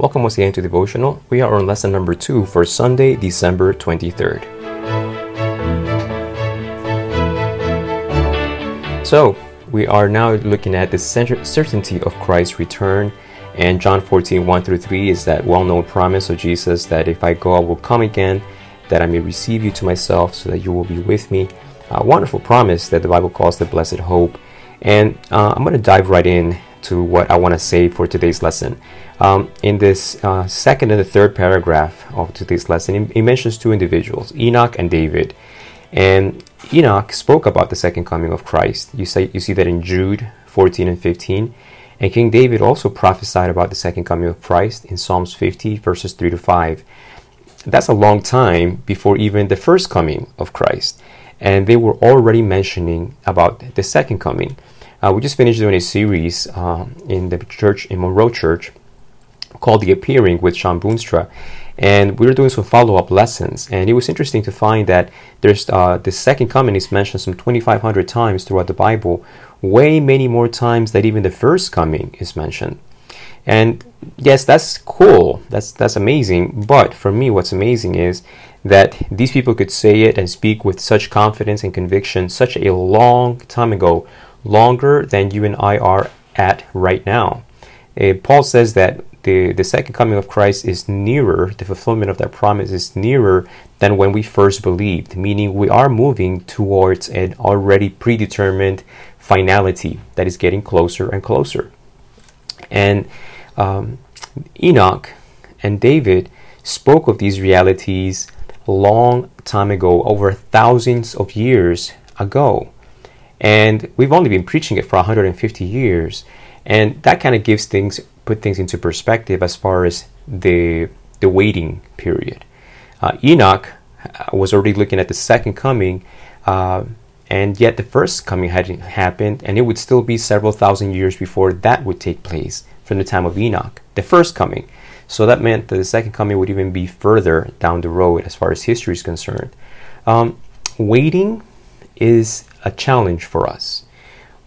Welcome once again to Devotional. We are on lesson number two for Sunday, December 23rd. So, we are now looking at the certainty of Christ's return. And John 14, 1 through 3 is that well known promise of Jesus that if I go, I will come again, that I may receive you to myself, so that you will be with me. A wonderful promise that the Bible calls the blessed hope. And uh, I'm going to dive right in to what I want to say for today's lesson. Um, in this uh, second and the third paragraph of today's lesson, he mentions two individuals, Enoch and David. And Enoch spoke about the second coming of Christ. You, say, you see that in Jude 14 and 15. And King David also prophesied about the second coming of Christ in Psalms 50, verses 3 to 5. That's a long time before even the first coming of Christ. And they were already mentioning about the second coming. Uh, we just finished doing a series uh, in the church, in Monroe Church, called The Appearing with Shawn Boonstra. And we were doing some follow up lessons. And it was interesting to find that there's uh, the second coming is mentioned some 2,500 times throughout the Bible, way many more times than even the first coming is mentioned. And yes, that's cool. That's that's amazing. But for me, what's amazing is that these people could say it and speak with such confidence and conviction such a long time ago longer than you and I are at right now. Uh, Paul says that the, the second coming of Christ is nearer, the fulfillment of that promise is nearer than when we first believed, meaning we are moving towards an already predetermined finality that is getting closer and closer. And um, Enoch and David spoke of these realities long time ago, over thousands of years ago. And we've only been preaching it for 150 years. And that kind of gives things, put things into perspective as far as the, the waiting period. Uh, Enoch uh, was already looking at the second coming, uh, and yet the first coming hadn't happened, and it would still be several thousand years before that would take place from the time of Enoch, the first coming. So that meant that the second coming would even be further down the road as far as history is concerned. Um, waiting is a challenge for us.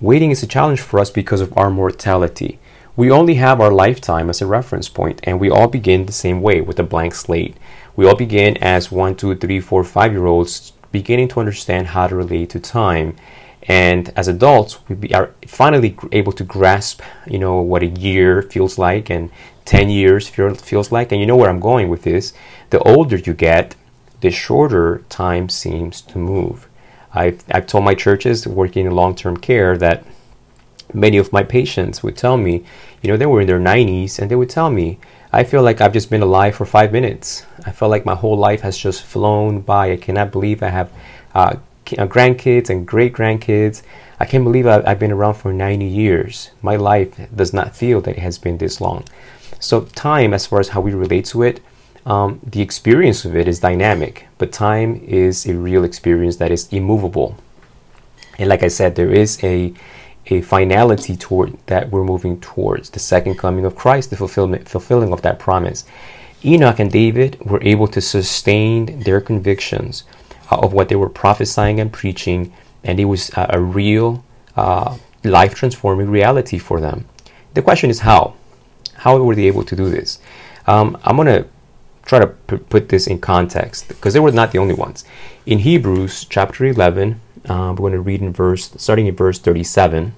Waiting is a challenge for us because of our mortality. We only have our lifetime as a reference point, and we all begin the same way with a blank slate. We all begin as one, two, three, four, five year olds beginning to understand how to relate to time. And as adults, we are finally able to grasp, you know, what a year feels like and 10 years feel, feels like. And you know where I'm going with this. The older you get, the shorter time seems to move. I've, I've told my churches working in long term care that many of my patients would tell me, you know, they were in their 90s and they would tell me, I feel like I've just been alive for five minutes. I feel like my whole life has just flown by. I cannot believe I have uh, uh grandkids and great grandkids. I can't believe I've, I've been around for 90 years. My life does not feel that it has been this long. So, time, as far as how we relate to it, um, the experience of it is dynamic, but time is a real experience that is immovable. And like I said, there is a a finality toward that we're moving towards the second coming of Christ, the fulfillment fulfilling of that promise. Enoch and David were able to sustain their convictions uh, of what they were prophesying and preaching, and it was a, a real uh, life transforming reality for them. The question is how? How were they able to do this? Um, I'm going to try to p- put this in context because they were not the only ones. In Hebrews chapter 11, uh, we're going to read in verse, starting in verse 37,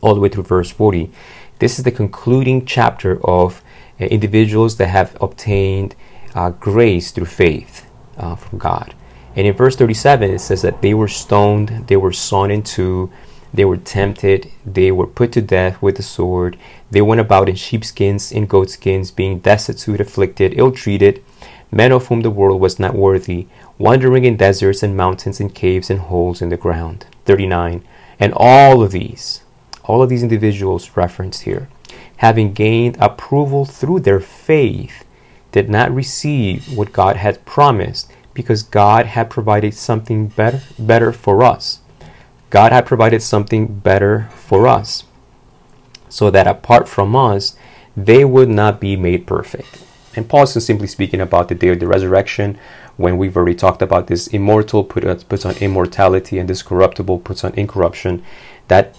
all the way through verse 40. This is the concluding chapter of uh, individuals that have obtained uh, grace through faith uh, from God. And in verse 37, it says that they were stoned, they were sawn in two, they were tempted, they were put to death with the sword. They went about in sheepskins, in goatskins, being destitute, afflicted, ill treated, men of whom the world was not worthy, wandering in deserts and mountains and caves and holes in the ground. 39. And all of these, all of these individuals referenced here, having gained approval through their faith, did not receive what God had promised because God had provided something better, better for us. God had provided something better for us, so that apart from us, they would not be made perfect. And Paul is simply speaking about the day of the resurrection, when we've already talked about this immortal uh, puts on immortality and this corruptible puts on incorruption. That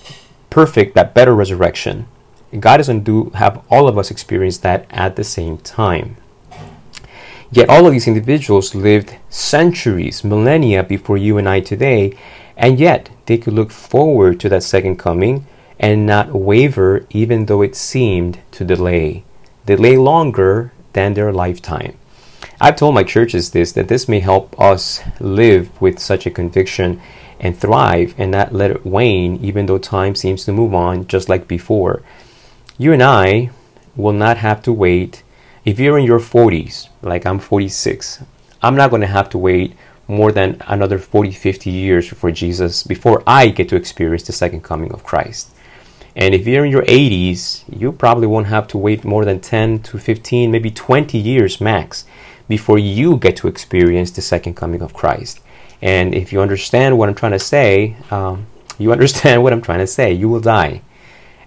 perfect, that better resurrection God doesn't do have all of us experience that at the same time. Yet all of these individuals lived centuries, millennia before you and I today, and yet they could look forward to that second coming and not waver even though it seemed to delay. Delay longer than their lifetime. I've told my churches this that this may help us live with such a conviction and thrive and not let it wane even though time seems to move on just like before. You and I will not have to wait. If you're in your 40s, like I'm 46, I'm not going to have to wait more than another 40, 50 years for Jesus before I get to experience the second coming of Christ. And if you're in your 80s, you probably won't have to wait more than 10 to 15, maybe 20 years max before you get to experience the second coming of Christ. And if you understand what I'm trying to say, um, you understand what I'm trying to say. You will die.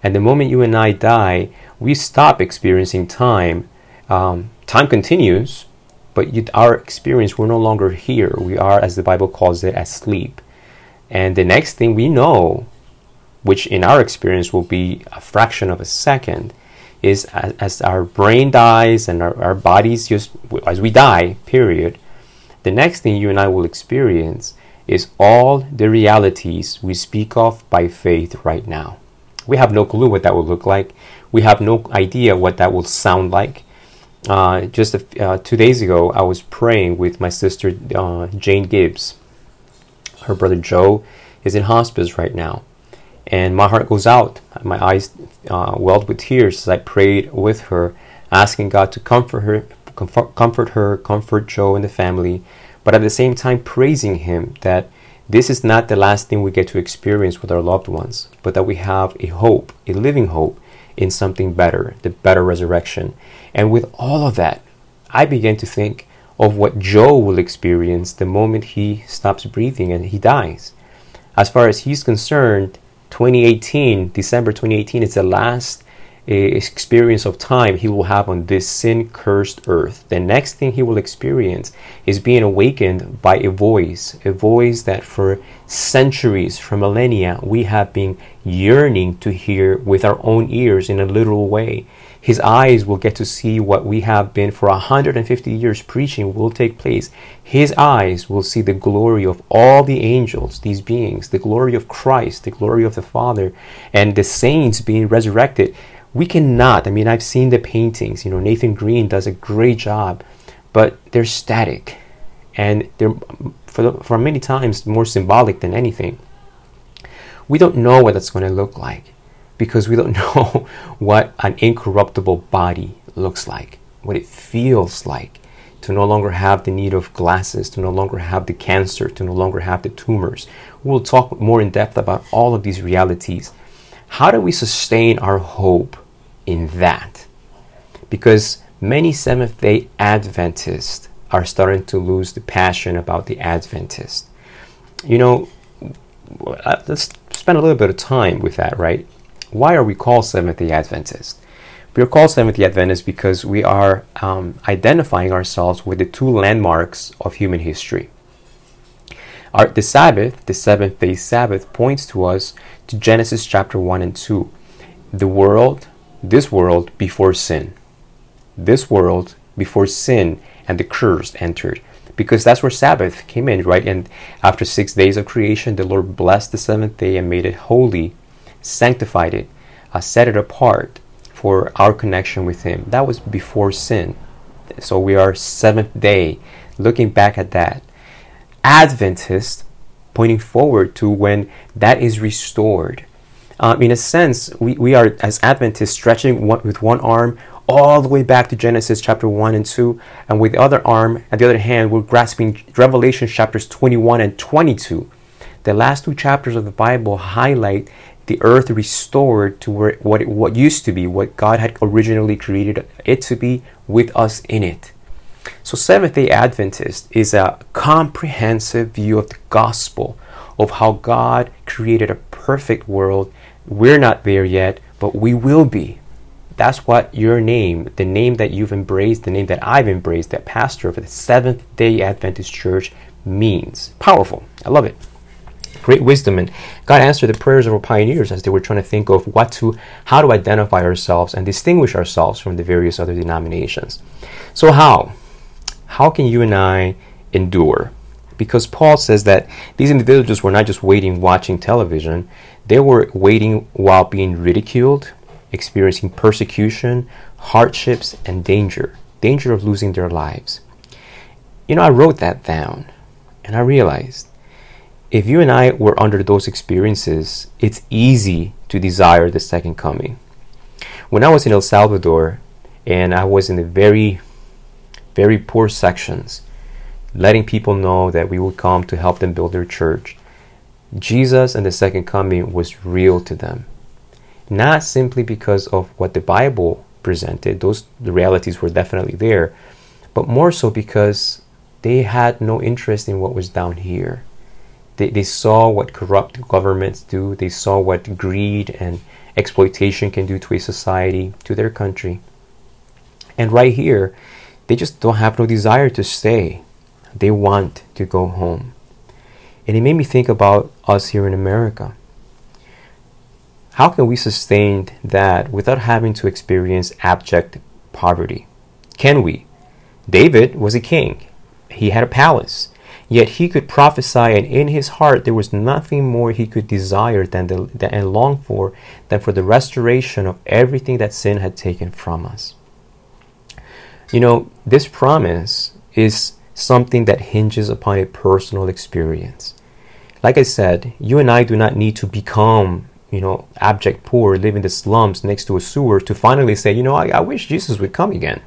And the moment you and I die, we stop experiencing time. Um, time continues, but you, our experience, we're no longer here. We are, as the Bible calls it, asleep. And the next thing we know, which in our experience will be a fraction of a second, is as, as our brain dies and our, our bodies just, as we die, period, the next thing you and I will experience is all the realities we speak of by faith right now. We have no clue what that will look like. We have no idea what that will sound like. Uh, just a, uh, two days ago, I was praying with my sister uh, Jane Gibbs. Her brother Joe is in hospice right now. And my heart goes out. My eyes uh, welled with tears as I prayed with her, asking God to comfort her, comfort, comfort her, comfort Joe and the family, but at the same time praising Him that this is not the last thing we get to experience with our loved ones, but that we have a hope, a living hope in something better, the better resurrection. And with all of that, I began to think of what Joe will experience the moment he stops breathing and he dies. As far as he's concerned, 2018, December 2018, is the last uh, experience of time he will have on this sin cursed earth. The next thing he will experience is being awakened by a voice, a voice that for centuries, for millennia, we have been yearning to hear with our own ears in a literal way. His eyes will get to see what we have been for 150 years preaching will take place. His eyes will see the glory of all the angels, these beings, the glory of Christ, the glory of the Father, and the saints being resurrected. We cannot, I mean, I've seen the paintings, you know, Nathan Greene does a great job, but they're static and they're for, the, for many times more symbolic than anything. We don't know what that's going to look like because we don't know what an incorruptible body looks like, what it feels like to no longer have the need of glasses, to no longer have the cancer, to no longer have the tumors. We'll talk more in depth about all of these realities. How do we sustain our hope in that? Because many Seventh day Adventists are starting to lose the passion about the Adventist. You know, uh, let's spend a little bit of time with that, right? Why are we called Seventh day Adventists? We are called Seventh day Adventists because we are um, identifying ourselves with the two landmarks of human history. Our, the Sabbath, the seventh day Sabbath, points to us to Genesis chapter 1 and 2. The world, this world before sin. This world before sin and the curse entered. Because that's where Sabbath came in, right? And after six days of creation, the Lord blessed the seventh day and made it holy sanctified it, uh, set it apart for our connection with Him. That was before sin. So we are seventh day, looking back at that. Adventist, pointing forward to when that is restored. Um, in a sense, we, we are, as Adventists, stretching one, with one arm all the way back to Genesis chapter 1 and 2, and with the other arm, at the other hand, we're grasping Revelation chapters 21 and 22. The last two chapters of the Bible highlight the earth restored to where what it what used to be, what God had originally created it to be, with us in it. So Seventh Day Adventist is a comprehensive view of the gospel of how God created a perfect world. We're not there yet, but we will be. That's what your name, the name that you've embraced, the name that I've embraced, that pastor of the Seventh Day Adventist Church means. Powerful. I love it. Great wisdom. And God answered the prayers of our pioneers as they were trying to think of what to, how to identify ourselves and distinguish ourselves from the various other denominations. So how? How can you and I endure? Because Paul says that these individuals were not just waiting watching television, they were waiting while being ridiculed, experiencing persecution, hardships, and danger danger of losing their lives. You know, I wrote that down and I realized if you and I were under those experiences, it's easy to desire the second coming. When I was in El Salvador and I was in the very, very poor sections, letting people know that we would come to help them build their church, Jesus and the second coming was real to them. Not simply because of what the Bible presented, those realities were definitely there, but more so because they had no interest in what was down here. They, they saw what corrupt governments do, they saw what greed and exploitation can do to a society, to their country. And right here, they just don't have no desire to stay. They want to go home. And it made me think about us here in America. How can we sustain that without having to experience abject poverty? Can we? David was a king. He had a palace. Yet he could prophesy, and in his heart there was nothing more he could desire than the, and long for than for the restoration of everything that sin had taken from us. You know, this promise is something that hinges upon a personal experience. Like I said, you and I do not need to become you know, abject poor, live in the slums next to a sewer to finally say, you know, I, I wish Jesus would come again.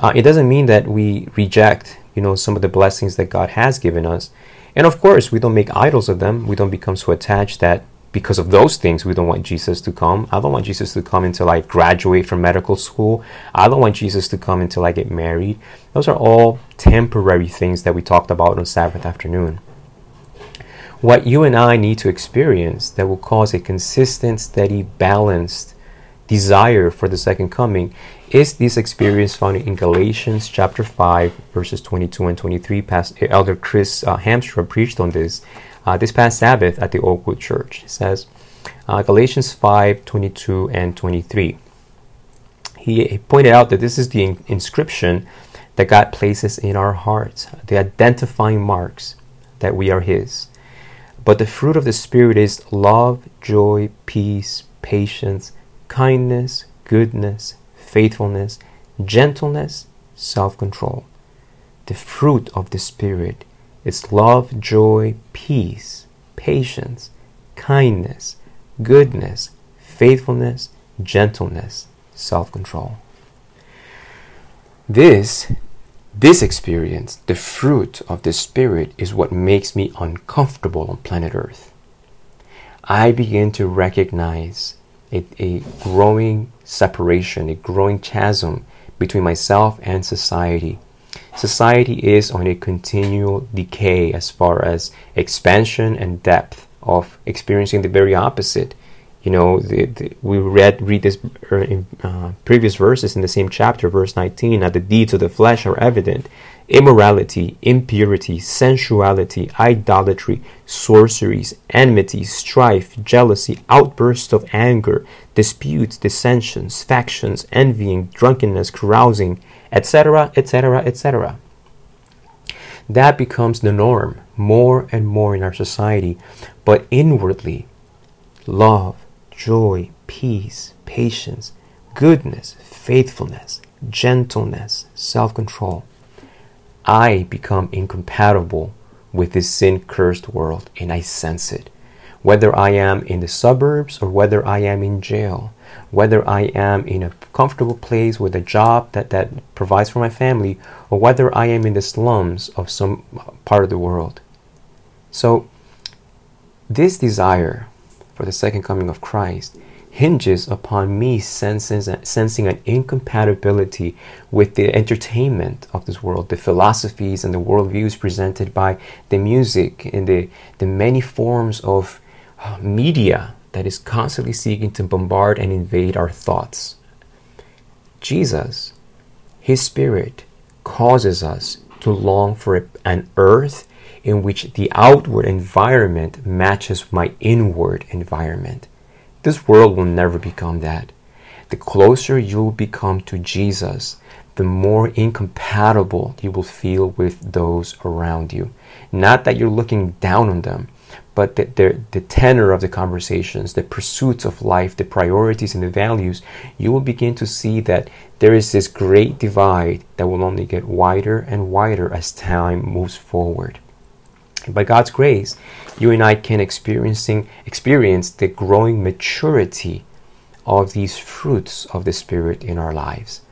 Uh, it doesn't mean that we reject, you know, some of the blessings that God has given us. And of course, we don't make idols of them. We don't become so attached that because of those things, we don't want Jesus to come. I don't want Jesus to come until I graduate from medical school. I don't want Jesus to come until I get married. Those are all temporary things that we talked about on Sabbath afternoon. What you and I need to experience that will cause a consistent, steady, balanced desire for the second coming is this experience found in Galatians chapter 5, verses 22 and 23. Past, Elder Chris uh, Hamstra preached on this uh, this past Sabbath at the Oakwood Church. He says, uh, Galatians 5, 22 and 23. He, he pointed out that this is the in- inscription that God places in our hearts, the identifying marks that we are His. But the fruit of the Spirit is love, joy, peace, patience, kindness, goodness, faithfulness, gentleness, self control. The fruit of the Spirit is love, joy, peace, patience, kindness, goodness, faithfulness, gentleness, self control. This this experience, the fruit of the Spirit, is what makes me uncomfortable on planet Earth. I begin to recognize a, a, growing separation, a growing chasm between myself and society. Society is on a continual decay as far as expansion and depth of experiencing the very opposite you know the, the, we read read this er, in uh, previous verses in the same chapter verse 19 that the deeds of the flesh are evident immorality impurity sensuality idolatry sorceries enmity strife jealousy outbursts of anger disputes dissensions factions envying drunkenness carousing etc etc etc that becomes the norm more and more in our society but inwardly love joy, peace, patience, goodness, faithfulness, gentleness, self control. I become incompatible with this sin cursed world and I sense it. Whether I am in the suburbs or whether I am in jail, whether I am in a comfortable place with a job that, that provides for my family, or whether I am in the slums of some part of the world. So, this desire for the second coming of Christ hinges upon me sensing, sensing an incompatibility with the entertainment of this world, the philosophies and the worldviews presented by the music and the, the many forms of uh, media that is constantly seeking to bombard and invade our thoughts. Jesus, His Spirit, causes us to long for an earth in which the outward environment matches my inward environment. This world will never become that. The closer you'll become to Jesus, the more incompatible you will feel with those around you. Not that you're looking down on them, but the, the, the, tenor of the conversations, the pursuits of life, the priorities and the values, you will begin to see that there is this great divide that will only get wider and wider as time moves forward. By God's grace, you and I can experiencing experience the growing maturity of these fruits of the Spirit in our lives.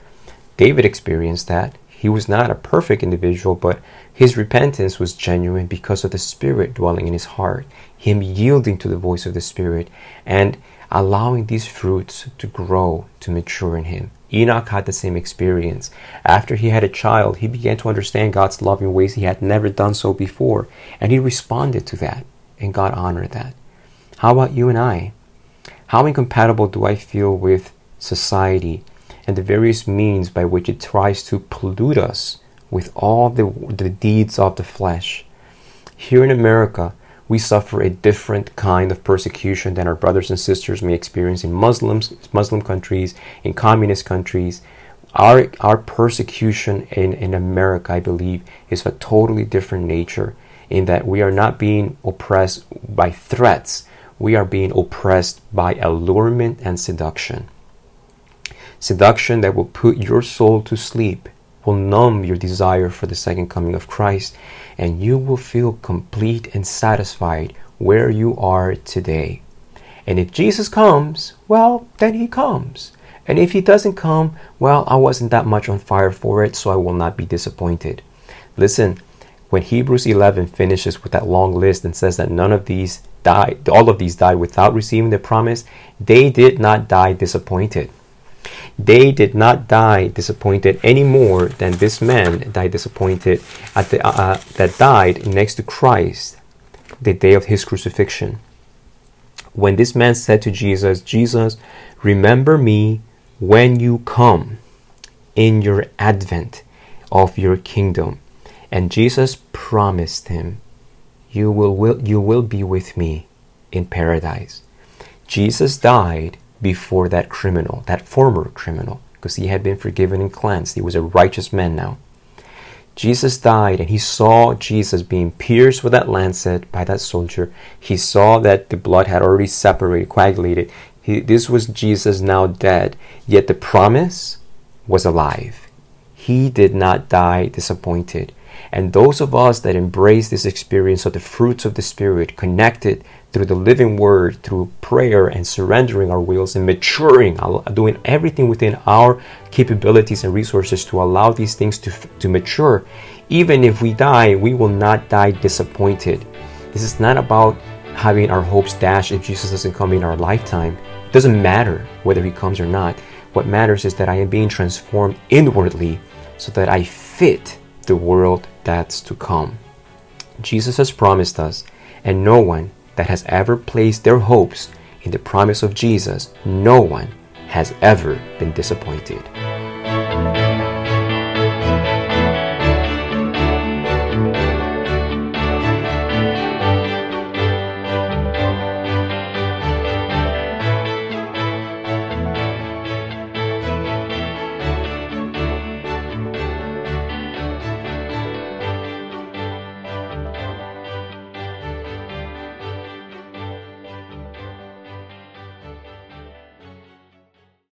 David experienced that. He was not a perfect individual, but his repentance was genuine because of the Spirit dwelling in his heart, him yielding to the voice of the Spirit, and allowing these fruits to grow, to mature in him. Enoch had the same experience. After he had a child, he began to understand God's love in ways he had never done so before, and he responded to that, and God honored that. How about you and I? How incompatible do I feel with society and the various means by which it tries to pollute us with all the, the deeds of the flesh. Here in America, we suffer a different kind of persecution than our brothers and sisters may experience in Muslims, Muslim countries, in communist countries. Our, our persecution in, in America, I believe, is of a totally different nature in that we are not being oppressed by threats, we are being oppressed by allurement and seduction. Seduction that will put your soul to sleep will numb your desire for the second coming of Christ, and you will feel complete and satisfied where you are today. And if Jesus comes, well, then he comes. And if he doesn't come, well, I wasn't that much on fire for it, so I will not be disappointed. Listen, when Hebrews 11 finishes with that long list and says that none of these died, all of these died without receiving the promise, they did not die disappointed. They did not die disappointed any more than this man died disappointed at the, uh, uh, that died next to Christ the day of his crucifixion. When this man said to Jesus, Jesus, remember me when you come in your advent of your kingdom. And Jesus promised him, you will, will, you will be with me in paradise. Jesus died before that criminal, that former criminal, because he had been forgiven and cleansed. He was a righteous man now. Jesus died, and he saw Jesus being pierced with that lancet by that soldier. He saw that the blood had already separated, coagulated. He, this was Jesus now dead, yet the promise was alive. He did not die disappointed. And those of us that embrace this experience of the fruits of the Spirit, connected through the living word, through prayer and surrendering our wills and maturing, doing everything within our capabilities and resources to allow these things to, to mature, even if we die, we will not die disappointed. This is not about having our hopes dashed if Jesus doesn't come in our lifetime. It doesn't matter whether he comes or not. What matters is that I am being transformed inwardly so that I fit the world that's to come. Jesus has promised us, and no one that has ever placed their hopes in the promise of Jesus, no one has ever been disappointed.